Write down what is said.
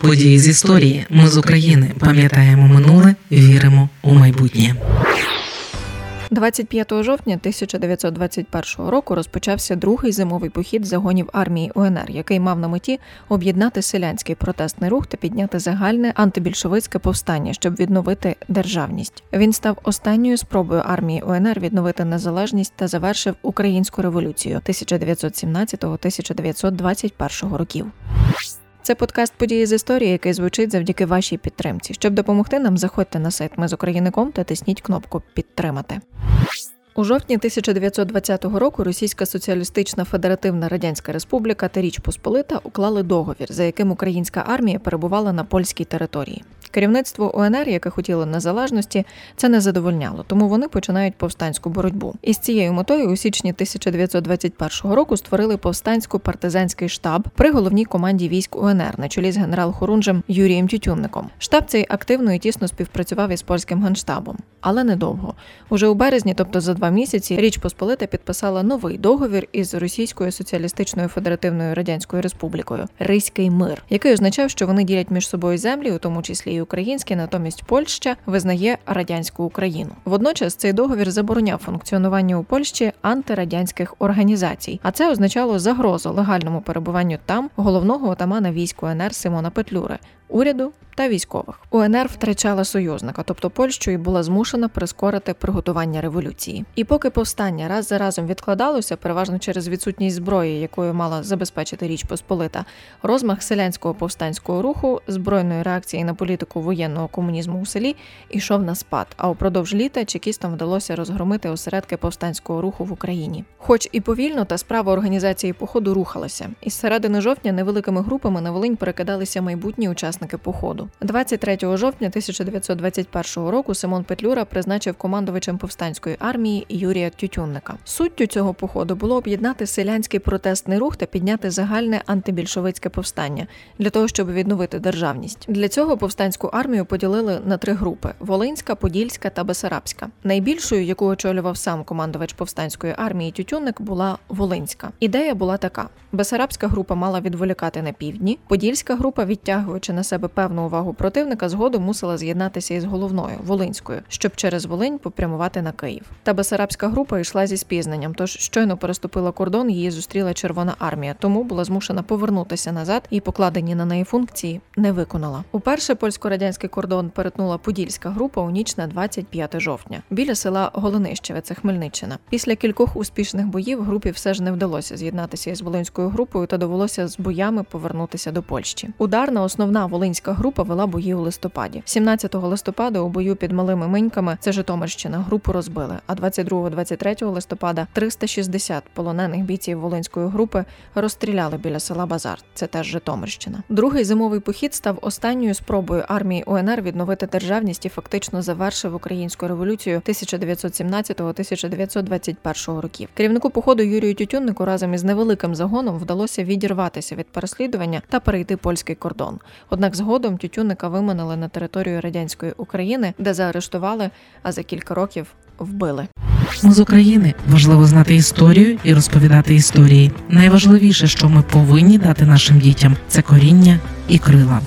Події з історії. Ми з України пам'ятаємо минуле, віримо у майбутнє. 25 жовтня 1921 року розпочався другий зимовий похід загонів армії УНР, який мав на меті об'єднати селянський протестний рух та підняти загальне антибільшовицьке повстання, щоб відновити державність. Він став останньою спробою армії УНР відновити незалежність та завершив українську революцію 1917-1921 років. Це подкаст події з історії, який звучить завдяки вашій підтримці. Щоб допомогти нам, заходьте на сайт Ми з Україником та тисніть кнопку Підтримати. У жовтні 1920 року Російська Соціалістична Федеративна Радянська Республіка та Річ Посполита уклали договір, за яким українська армія перебувала на польській території. Керівництво УНР, яке хотіло незалежності, це не задовольняло, тому вони починають повстанську боротьбу. І з цією метою у січні 1921 року створили повстансько-партизанський штаб при головній команді військ УНР на чолі з генерал-хорунжем Юрієм Тютюнником. Штаб цей активно і тісно співпрацював із польським генштабом, але недовго. Уже у березні, тобто за два місяці, Річ Посполита підписала новий договір із Російською соціалістичною федеративною радянською республікою Ризький мир, який означав, що вони ділять між собою землі, у тому числі і українські, натомість Польща визнає радянську Україну. Водночас цей договір забороняв функціонування у Польщі антирадянських організацій, а це означало загрозу легальному перебуванню там головного отамана військ УНР Симона Петлюри, уряду та військових. УНР втрачала союзника, тобто Польщу, і була змушена прискорити приготування революції. І поки повстання раз за разом відкладалося, переважно через відсутність зброї, якою мала забезпечити Річ Посполита, розмах селянського повстанського руху, збройної реакції на політику воєнного комунізму у селі йшов на спад. А упродовж літа чекістам вдалося розгромити осередки повстанського руху в Україні. Хоч і повільно, та справа організації походу рухалася. Із середини жовтня невеликими групами на Волинь перекидалися майбутні учасники походу. 23 жовтня 1921 року Симон Петлюра призначив командувачем повстанської армії Юрія Тютюнника. Суттю цього походу було об'єднати селянський протестний рух та підняти загальне антибільшовицьке повстання для того, щоб відновити державність. Для цього повстанську армію поділили на три групи: Волинська, Подільська та Бесарабська. Найбільшою, яку очолював сам командувач повстанської армії Тютюнник, була Волинська. Ідея була така: Бесарабська група мала відволікати на півдні, Подільська група, відтягуючи на себе певну увагу противника, згодом мусила з'єднатися із головною Волинською, щоб через Волинь попрямувати на Київ. Та Бесарабська група йшла зі спізненням, тож щойно переступила кордон, її зустріла Червона армія, тому була змушена повернутися назад і покладені на неї функції не виконала. Уперше польсько-радянський кордон перетнула Подільська група у ніч на 25 жовтня біля села Голонищеве, це Хмельниччина. Після кількох успішних боїв групі все ж не вдалося з'єднатися із Волинською групою та довелося з боями повернутися до Польщі. Ударна основна волинська група вела бої у листопаді. 17 листопада у бою під малими миньками це Житомирщина. Групу розбили. А 22-23 листопада 360 полонених бійців волинської групи розстріляли біля села Базар. Це теж Житомирщина. Другий зимовий похід став останньою спробою армії УНР відновити державність і фактично завершив українську революцію 1917-1921 років. Керівнику походу Юрію Тютюннику разом із невеликим загоном вдалося відірватися від переслідування та перейти польський кордон. Однак згодом Тютюнника виманили на територію радянської України, де заарештували, а за кілька років вбили. Ми з України важливо знати історію і розповідати історії. Найважливіше, що ми повинні дати нашим дітям, це коріння і крила.